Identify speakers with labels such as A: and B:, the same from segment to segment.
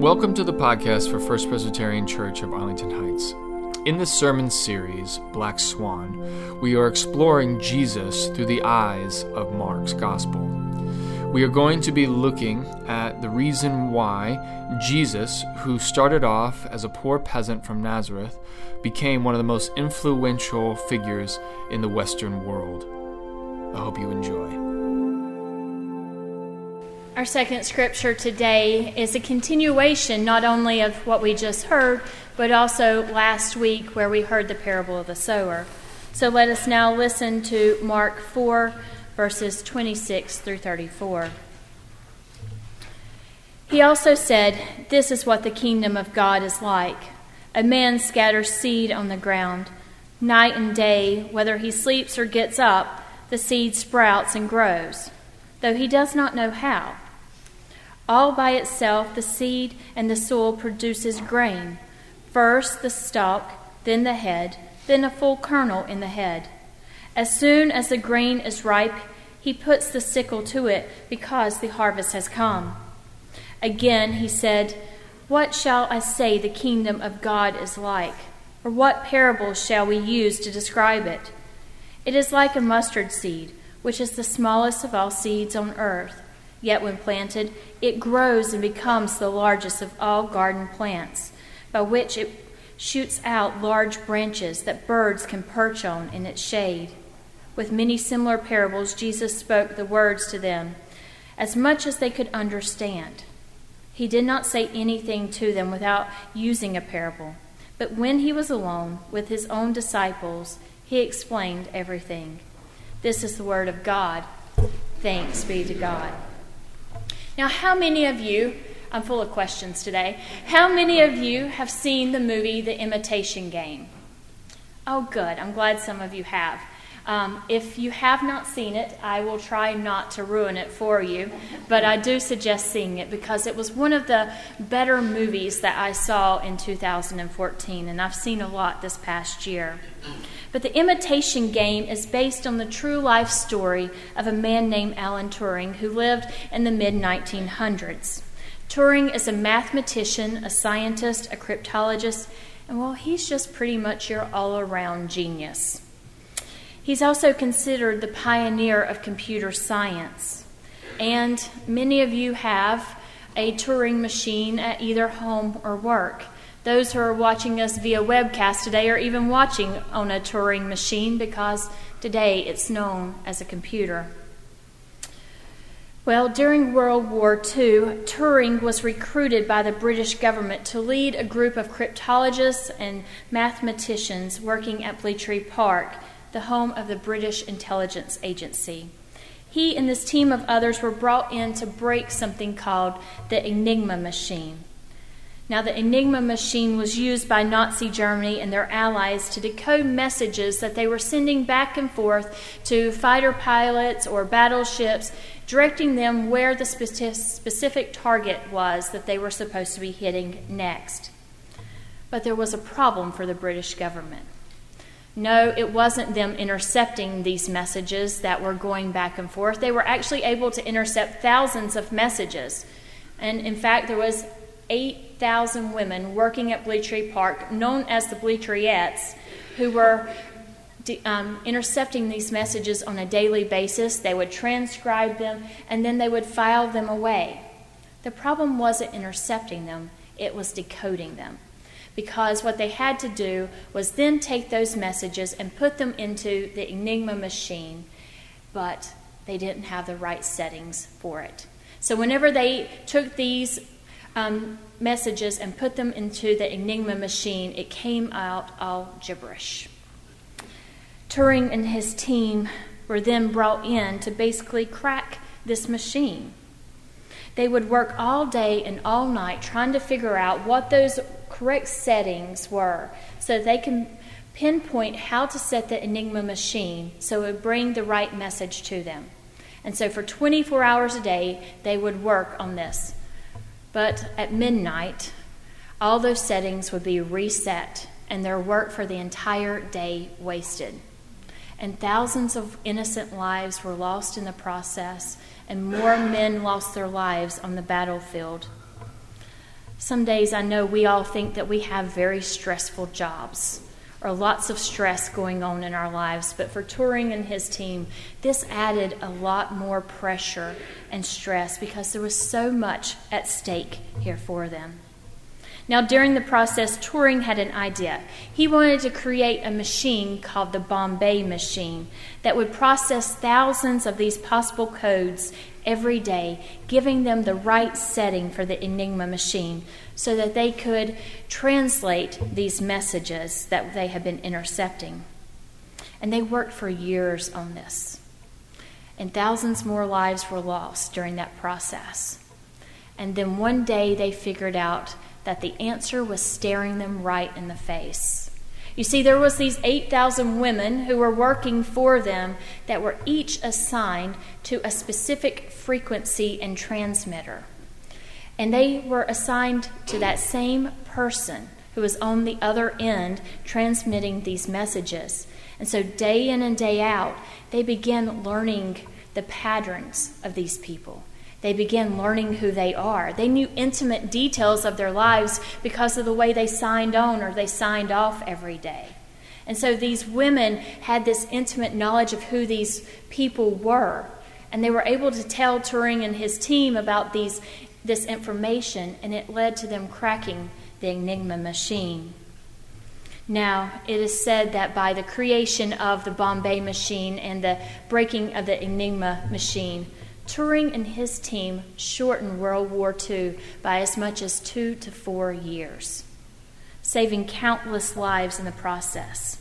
A: Welcome to the podcast for First Presbyterian Church of Arlington Heights. In this sermon series, Black Swan, we are exploring Jesus through the eyes of Mark's Gospel. We are going to be looking at the reason why Jesus, who started off as a poor peasant from Nazareth, became one of the most influential figures in the Western world. I hope you enjoy.
B: Our second scripture today is a continuation not only of what we just heard, but also last week where we heard the parable of the sower. So let us now listen to Mark 4, verses 26 through 34. He also said, This is what the kingdom of God is like. A man scatters seed on the ground. Night and day, whether he sleeps or gets up, the seed sprouts and grows, though he does not know how. All by itself, the seed and the soil produces grain. First the stalk, then the head, then a full kernel in the head. As soon as the grain is ripe, he puts the sickle to it because the harvest has come. Again he said, What shall I say the kingdom of God is like? Or what parable shall we use to describe it? It is like a mustard seed, which is the smallest of all seeds on earth. Yet when planted, it grows and becomes the largest of all garden plants, by which it shoots out large branches that birds can perch on in its shade. With many similar parables, Jesus spoke the words to them, as much as they could understand. He did not say anything to them without using a parable, but when he was alone with his own disciples, he explained everything. This is the word of God. Thanks be to God. Now, how many of you, I'm full of questions today, how many of you have seen the movie The Imitation Game? Oh, good. I'm glad some of you have. Um, if you have not seen it, I will try not to ruin it for you, but I do suggest seeing it because it was one of the better movies that I saw in 2014, and I've seen a lot this past year. But the imitation game is based on the true life story of a man named Alan Turing who lived in the mid 1900s. Turing is a mathematician, a scientist, a cryptologist, and well, he's just pretty much your all around genius. He's also considered the pioneer of computer science. And many of you have a Turing machine at either home or work. Those who are watching us via webcast today are even watching on a Turing machine because today it's known as a computer. Well, during World War II, Turing was recruited by the British government to lead a group of cryptologists and mathematicians working at Bletchley Park, the home of the British Intelligence Agency. He and this team of others were brought in to break something called the Enigma machine. Now, the Enigma machine was used by Nazi Germany and their allies to decode messages that they were sending back and forth to fighter pilots or battleships, directing them where the specific target was that they were supposed to be hitting next. But there was a problem for the British government. No, it wasn't them intercepting these messages that were going back and forth. They were actually able to intercept thousands of messages. And in fact, there was 8,000 women working at Bletchley Park, known as the Bletchleyettes, who were um, intercepting these messages on a daily basis. They would transcribe them and then they would file them away. The problem wasn't intercepting them, it was decoding them. Because what they had to do was then take those messages and put them into the Enigma machine, but they didn't have the right settings for it. So, whenever they took these um, messages and put them into the Enigma machine, it came out all gibberish. Turing and his team were then brought in to basically crack this machine. They would work all day and all night trying to figure out what those correct settings were so they can pinpoint how to set the Enigma machine so it would bring the right message to them. And so for 24 hours a day, they would work on this. But at midnight, all those settings would be reset and their work for the entire day wasted. And thousands of innocent lives were lost in the process, and more men lost their lives on the battlefield. Some days I know we all think that we have very stressful jobs or lots of stress going on in our lives, but for Turing and his team, this added a lot more pressure and stress because there was so much at stake here for them. Now, during the process, Turing had an idea. He wanted to create a machine called the Bombe machine that would process thousands of these possible codes every day, giving them the right setting for the Enigma machine so that they could translate these messages that they had been intercepting. And they worked for years on this. And thousands more lives were lost during that process. And then one day they figured out that the answer was staring them right in the face. You see, there was these 8,000 women who were working for them that were each assigned to a specific frequency and transmitter. And they were assigned to that same person who was on the other end transmitting these messages. And so, day in and day out, they began learning the patterns of these people. They began learning who they are. They knew intimate details of their lives because of the way they signed on or they signed off every day. And so these women had this intimate knowledge of who these people were. And they were able to tell Turing and his team about these, this information, and it led to them cracking the Enigma machine. Now, it is said that by the creation of the Bombe machine and the breaking of the Enigma machine, Turing and his team shortened World War II by as much as two to four years, saving countless lives in the process.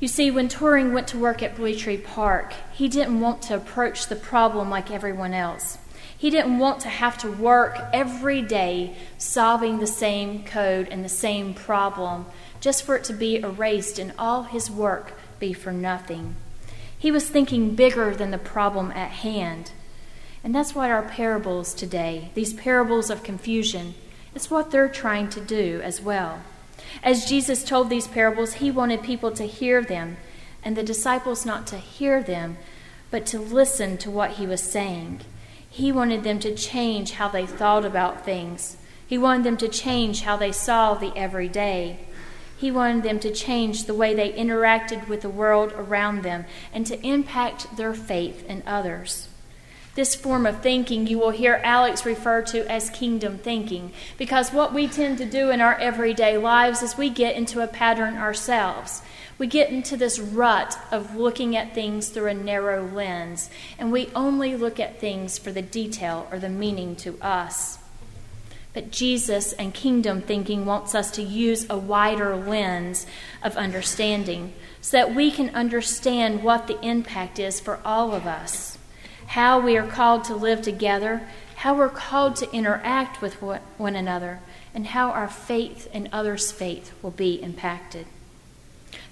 B: You see, when Turing went to work at Bletchley Park, he didn't want to approach the problem like everyone else. He didn't want to have to work every day solving the same code and the same problem just for it to be erased and all his work be for nothing. He was thinking bigger than the problem at hand. And that's what our parables today, these parables of confusion, is what they're trying to do as well. As Jesus told these parables, he wanted people to hear them, and the disciples not to hear them, but to listen to what he was saying. He wanted them to change how they thought about things. He wanted them to change how they saw the everyday. He wanted them to change the way they interacted with the world around them and to impact their faith in others. This form of thinking you will hear Alex refer to as kingdom thinking, because what we tend to do in our everyday lives is we get into a pattern ourselves. We get into this rut of looking at things through a narrow lens, and we only look at things for the detail or the meaning to us. But Jesus and kingdom thinking wants us to use a wider lens of understanding so that we can understand what the impact is for all of us, how we are called to live together, how we're called to interact with one another, and how our faith and others' faith will be impacted.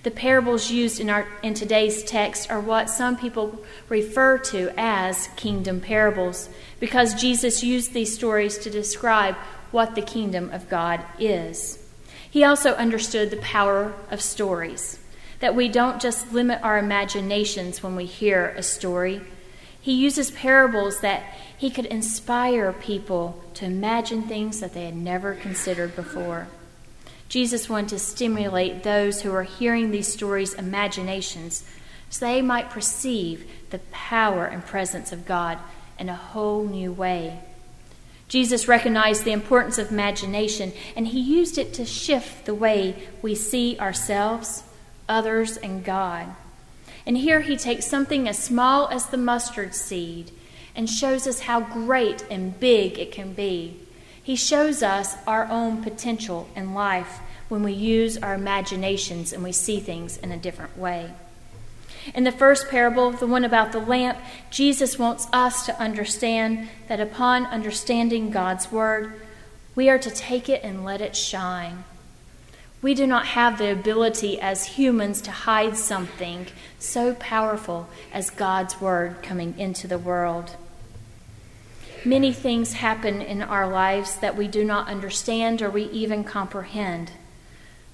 B: The parables used in, our, in today's text are what some people refer to as kingdom parables because Jesus used these stories to describe what the kingdom of God is. He also understood the power of stories, that we don't just limit our imaginations when we hear a story. He uses parables that he could inspire people to imagine things that they had never considered before. Jesus wanted to stimulate those who are hearing these stories' imaginations so they might perceive the power and presence of God in a whole new way. Jesus recognized the importance of imagination, and he used it to shift the way we see ourselves, others, and God. And here he takes something as small as the mustard seed and shows us how great and big it can be. He shows us our own potential in life when we use our imaginations and we see things in a different way. In the first parable, the one about the lamp, Jesus wants us to understand that upon understanding God's word, we are to take it and let it shine. We do not have the ability as humans to hide something so powerful as God's word coming into the world. Many things happen in our lives that we do not understand or we even comprehend.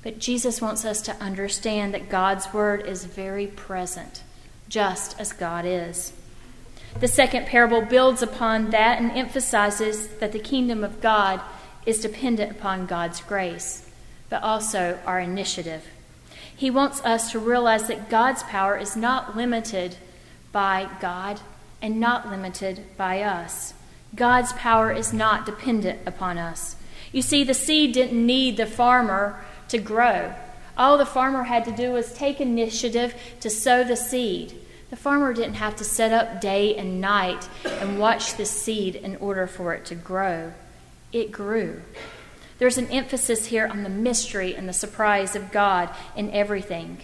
B: But Jesus wants us to understand that God's word is very present, just as God is. The second parable builds upon that and emphasizes that the kingdom of God is dependent upon God's grace, but also our initiative. He wants us to realize that God's power is not limited by God and not limited by us. God's power is not dependent upon us. You see, the seed didn't need the farmer to grow. All the farmer had to do was take initiative to sow the seed. The farmer didn't have to set up day and night and watch the seed in order for it to grow. It grew. There's an emphasis here on the mystery and the surprise of God in everything.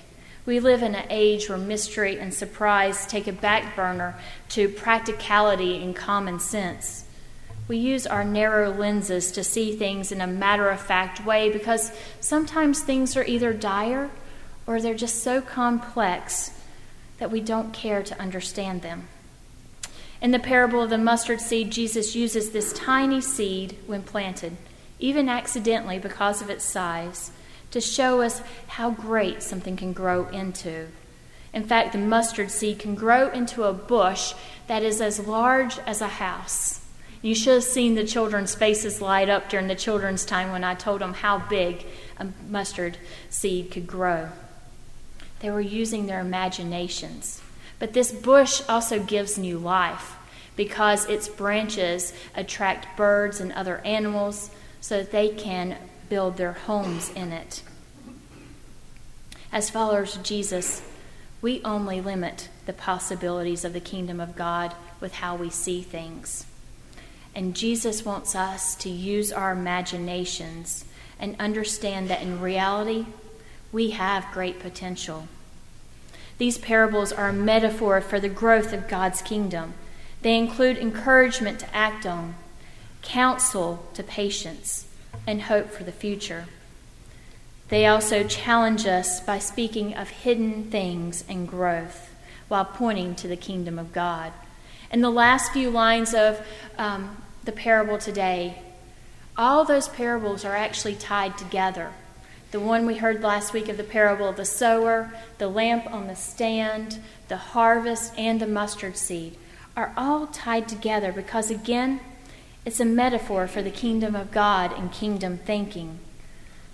B: We live in an age where mystery and surprise take a back burner to practicality and common sense. We use our narrow lenses to see things in a matter of fact way because sometimes things are either dire or they're just so complex that we don't care to understand them. In the parable of the mustard seed, Jesus uses this tiny seed when planted, even accidentally because of its size, to show us how great something can grow into. In fact, the mustard seed can grow into a bush that is as large as a house. You should have seen the children's faces light up during the children's time when I told them how big a mustard seed could grow. They were using their imaginations. But this bush also gives new life because its branches attract birds and other animals so that they can build their homes in it. As followers of Jesus, we only limit the possibilities of the kingdom of God with how we see things. And Jesus wants us to use our imaginations and understand that in reality, we have great potential. These parables are a metaphor for the growth of God's kingdom. They include encouragement to act on, counsel to patience, and hope for the future. They also challenge us by speaking of hidden things and growth while pointing to the kingdom of God. In the last few lines of um, the parable today, all those parables are actually tied together. The one we heard last week of the parable of the sower, the lamp on the stand, the harvest, and the mustard seed are all tied together because, again, it's a metaphor for the kingdom of God and kingdom thinking.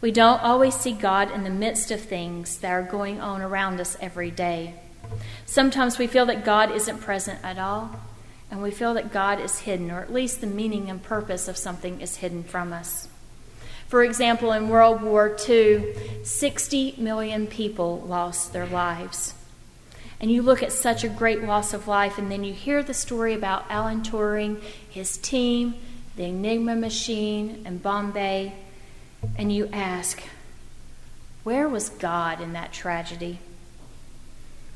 B: We don't always see God in the midst of things that are going on around us every day. Sometimes we feel that God isn't present at all, and we feel that God is hidden, or at least the meaning and purpose of something is hidden from us. For example, in World War II, 60 million people lost their lives. And you look at such a great loss of life, and then you hear the story about Alan Turing, his team, the Enigma machine, and Bombe, and you ask, where was God in that tragedy?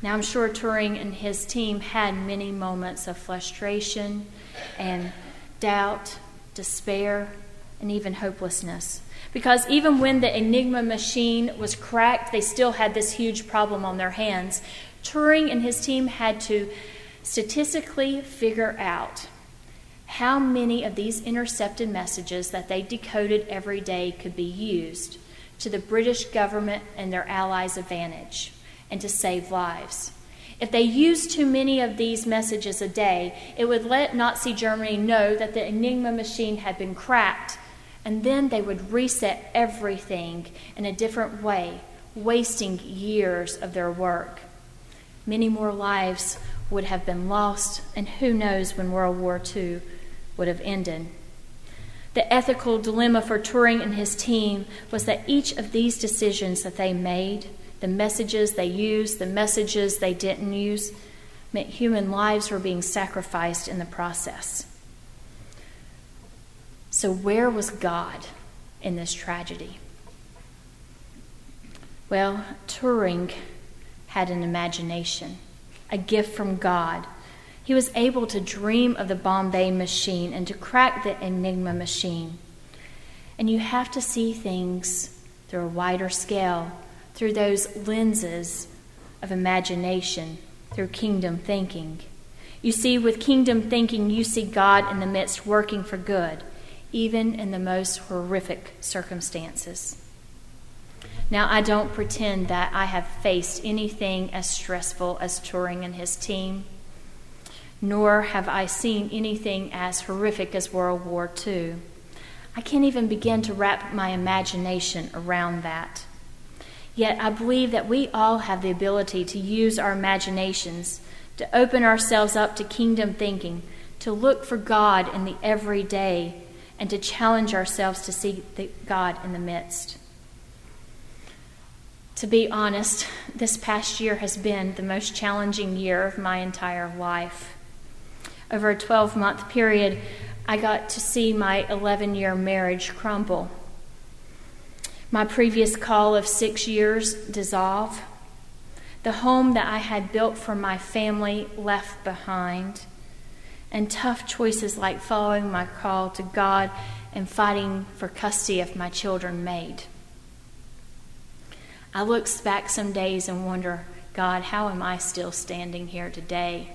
B: Now, I'm sure Turing and his team had many moments of frustration and doubt, despair, and even hopelessness. Because even when the Enigma machine was cracked, they still had this huge problem on their hands. Turing and his team had to statistically figure out how many of these intercepted messages that they decoded every day could be used to the British government and their allies' advantage and to save lives. If they used too many of these messages a day, it would let Nazi Germany know that the Enigma machine had been cracked and then they would reset everything in a different way, wasting years of their work. Many more lives would have been lost, and who knows when World War II would have ended. The ethical dilemma for Turing and his team was that each of these decisions that they made, the messages they used, the messages they didn't use, meant human lives were being sacrificed in the process. So, where was God in this tragedy? Well, Turing had an imagination, a gift from God. He was able to dream of the Bombe machine and to crack the Enigma machine. And you have to see things through a wider scale, through those lenses of imagination, through kingdom thinking. You see, with kingdom thinking, you see God in the midst working for good even in the most horrific circumstances. Now, I don't pretend that I have faced anything as stressful as Turing and his team, nor have I seen anything as horrific as World War II. I can't even begin to wrap my imagination around that. Yet I believe that we all have the ability to use our imaginations, to open ourselves up to kingdom thinking, to look for God in the everyday, and to challenge ourselves to see God in the midst. To be honest, this past year has been the most challenging year of my entire life. Over a 12 month period, I got to see my 11 year marriage crumble. My previous call of six years dissolve. The home that I had built for my family left behind. And tough choices like following my call to God and fighting for custody of my children made. I look back some days and wonder, God, how am I still standing here today?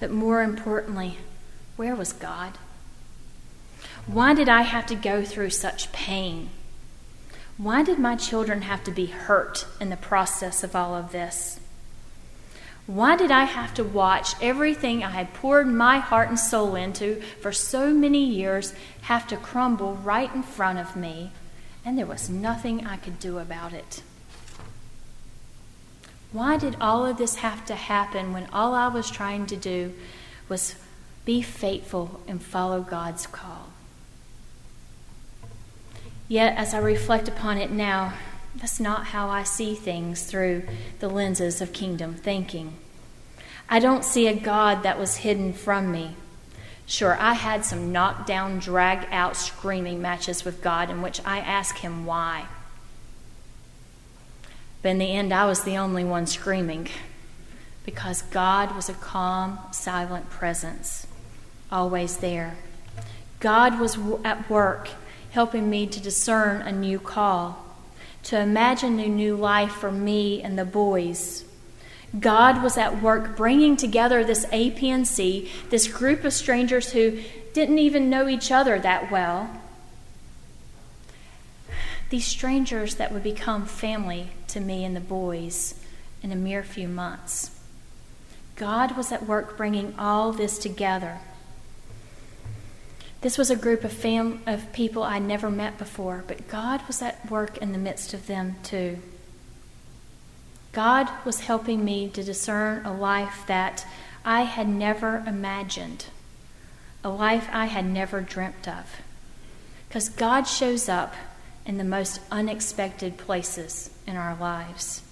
B: But more importantly, where was God? Why did I have to go through such pain? Why did my children have to be hurt in the process of all of this? Why did I have to watch everything I had poured my heart and soul into for so many years have to crumble right in front of me, and there was nothing I could do about it? Why did all of this have to happen when all I was trying to do was be faithful and follow God's call? Yet, as I reflect upon it now, that's not how I see things through the lenses of kingdom thinking. I don't see a God that was hidden from me. Sure, I had some knockdown, drag out screaming matches with God in which I asked Him why. But in the end, I was the only one screaming because God was a calm, silent presence, always there. God was at work helping me to discern a new call, to imagine a new life for me and the boys. God was at work bringing together this APNC, this group of strangers who didn't even know each other that well. These strangers that would become family to me and the boys in a mere few months. God was at work bringing all this together. This was a group of, fam- of people I'd never met before, but God was at work in the midst of them too. God was helping me to discern a life that I had never imagined, a life I had never dreamt of. Because God shows up in the most unexpected places in our lives.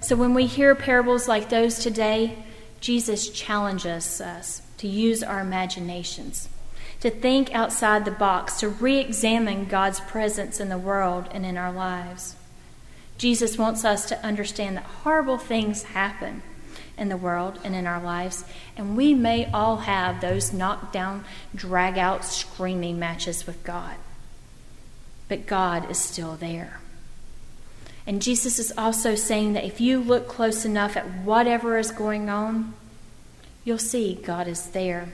B: So when we hear parables like those today, Jesus challenges us to use our imaginations to think outside the box, to re examine God's presence in the world and in our lives. Jesus wants us to understand that horrible things happen in the world and in our lives, and we may all have those knockdown, drag out, screaming matches with God. But God is still there. And Jesus is also saying that if you look close enough at whatever is going on, you'll see God is there.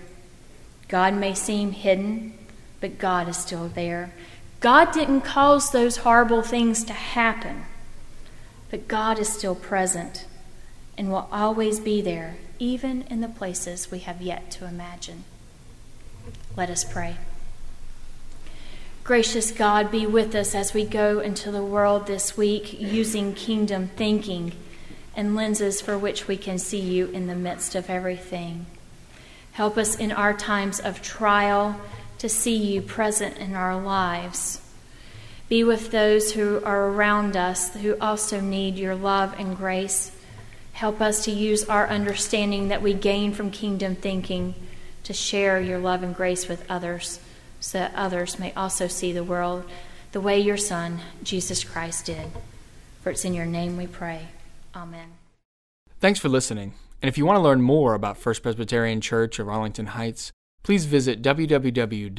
B: God may seem hidden, but God is still there. God didn't cause those horrible things to happen, but God is still present and will always be there, even in the places we have yet to imagine. Let us pray. Gracious God, be with us as we go into the world this week using kingdom thinking and lenses for which we can see you in the midst of everything. Help us in our times of trial to see you present in our lives. Be with those who are around us who also need your love and grace. Help us to use our understanding that we gain from kingdom thinking to share your love and grace with others so that others may also see the world the way your Son, Jesus Christ, did. For it's in your name we pray. Amen.
A: Thanks for listening. And if you want to learn more about First Presbyterian Church of Arlington Heights, please visit www.fpcah.org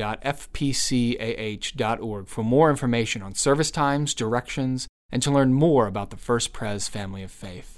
A: for more information on service times, directions, and to learn more about the First Pres family of faith.